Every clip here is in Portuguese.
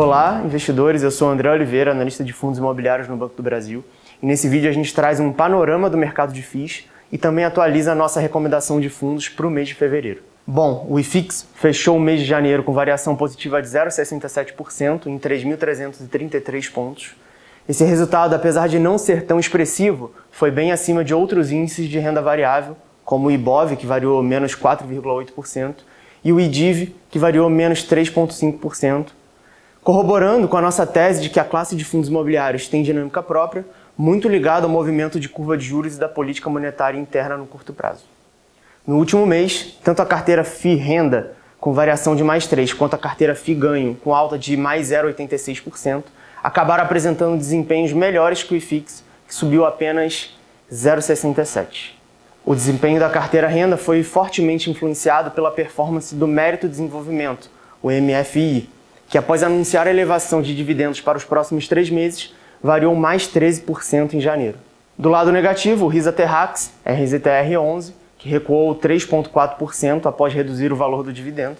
Olá, investidores. Eu sou André Oliveira, analista de fundos imobiliários no Banco do Brasil. E nesse vídeo a gente traz um panorama do mercado de FIIs e também atualiza a nossa recomendação de fundos para o mês de fevereiro. Bom, o IFIX fechou o mês de janeiro com variação positiva de 0,67% em 3.333 pontos. Esse resultado, apesar de não ser tão expressivo, foi bem acima de outros índices de renda variável, como o IBOV, que variou menos 4,8%, e o IDIV, que variou menos 3,5%, corroborando com a nossa tese de que a classe de fundos imobiliários tem dinâmica própria, muito ligada ao movimento de curva de juros e da política monetária interna no curto prazo. No último mês, tanto a carteira FI Renda, com variação de mais 3, quanto a carteira FI Ganho, com alta de mais 0,86%, acabaram apresentando desempenhos melhores que o IFIX, que subiu apenas 0,67%. O desempenho da carteira renda foi fortemente influenciado pela performance do Mérito Desenvolvimento, o MFI, que após anunciar a elevação de dividendos para os próximos três meses, variou mais 13% em janeiro. Do lado negativo, o Risa Terrax, RZTR11, que recuou 3,4% após reduzir o valor do dividendo.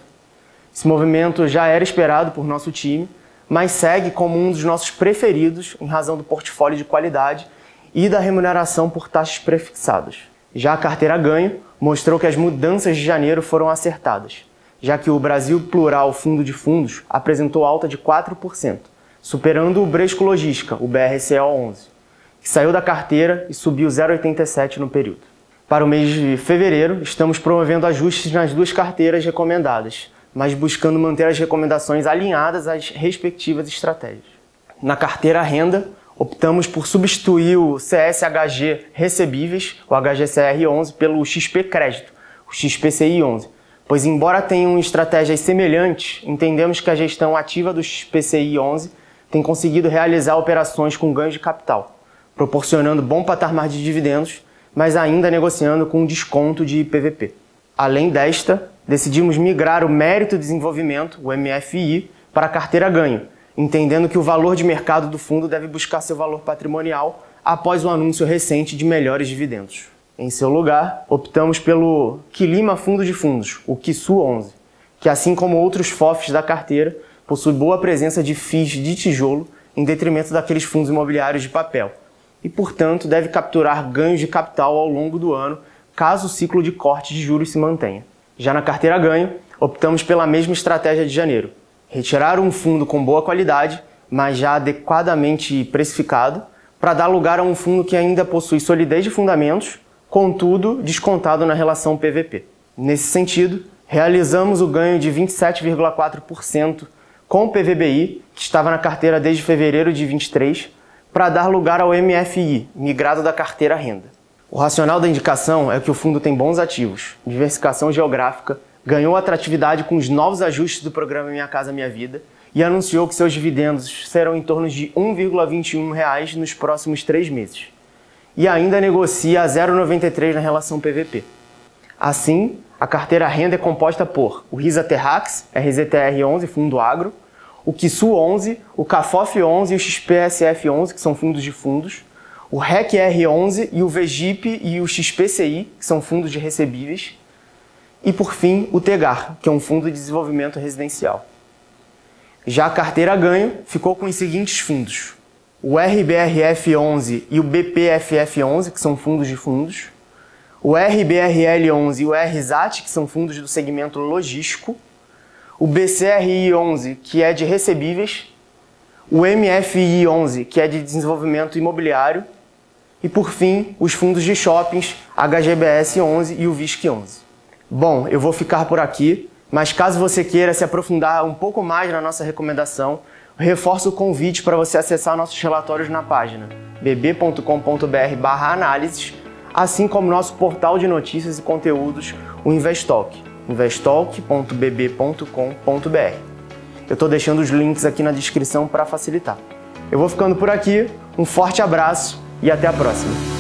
Esse movimento já era esperado por nosso time, mas segue como um dos nossos preferidos em razão do portfólio de qualidade e da remuneração por taxas prefixadas. Já a carteira ganho mostrou que as mudanças de janeiro foram acertadas, já que o Brasil Plural Fundo de Fundos apresentou alta de 4%, superando o Bresco Logística, o BRCO11, que saiu da carteira e subiu 0,87 no período. Para o mês de fevereiro, estamos promovendo ajustes nas duas carteiras recomendadas, mas buscando manter as recomendações alinhadas às respectivas estratégias. Na carteira renda, optamos por substituir o CSHG recebíveis, o HGCR11, pelo XP Crédito, o XPCI11, pois embora tenham estratégias semelhantes, entendemos que a gestão ativa do XPCI11 tem conseguido realizar operações com ganhos de capital, proporcionando bom patamar de dividendos, mas ainda negociando com desconto de PVP. Além desta, decidimos migrar o Mérito Desenvolvimento, o MFI, para a carteira ganho, entendendo que o valor de mercado do fundo deve buscar seu valor patrimonial após o anúncio recente de melhores dividendos. Em seu lugar, optamos pelo Quilima Fundo de Fundos, o Kisu 11, que assim como outros FOFs da carteira, possui boa presença de FIIs de tijolo em detrimento daqueles fundos imobiliários de papel e, portanto, deve capturar ganhos de capital ao longo do ano caso o ciclo de corte de juros se mantenha. Já na carteira ganho, optamos pela mesma estratégia de janeiro, retirar um fundo com boa qualidade, mas já adequadamente precificado, para dar lugar a um fundo que ainda possui solidez de fundamentos, contudo descontado na relação PVP. Nesse sentido, realizamos o ganho de 27,4% com o PVBI, que estava na carteira desde fevereiro de 23, para dar lugar ao MFI, migrado da carteira renda. O racional da indicação é que o fundo tem bons ativos, diversificação geográfica, ganhou atratividade com os novos ajustes do programa Minha Casa Minha Vida e anunciou que seus dividendos serão em torno de R$ 1,21 nos próximos três meses. E ainda negocia a 0,93 na relação PVP. Assim, a carteira renda é composta por o Risa Terrax, RZTR11, fundo agro, o Kisu 11, o CAFOF 11 e o XPSF 11, que são fundos de fundos, o REC R11 e o VGIP e o XPCI, que são fundos de recebíveis, e, por fim, o TEGAR, que é um fundo de desenvolvimento residencial. Já a carteira ganho ficou com os seguintes fundos: o RBRF11 e o BPFF11, que são fundos de fundos, o RBRL11 e o RZAT, que são fundos do segmento logístico, o BCRI11, que é de recebíveis, o MFI11, que é de desenvolvimento imobiliário, e por fim, os fundos de shoppings HGBS11 e o VISC11. Bom, eu vou ficar por aqui, mas caso você queira se aprofundar um pouco mais na nossa recomendação, reforço o convite para você acessar nossos relatórios na página bb.com.br/análises, assim como nosso portal de notícias e conteúdos, o Investalk, investalk.bb.com.br. Eu estou deixando os links aqui na descrição para facilitar. Eu vou ficando por aqui, um forte abraço e até a próxima!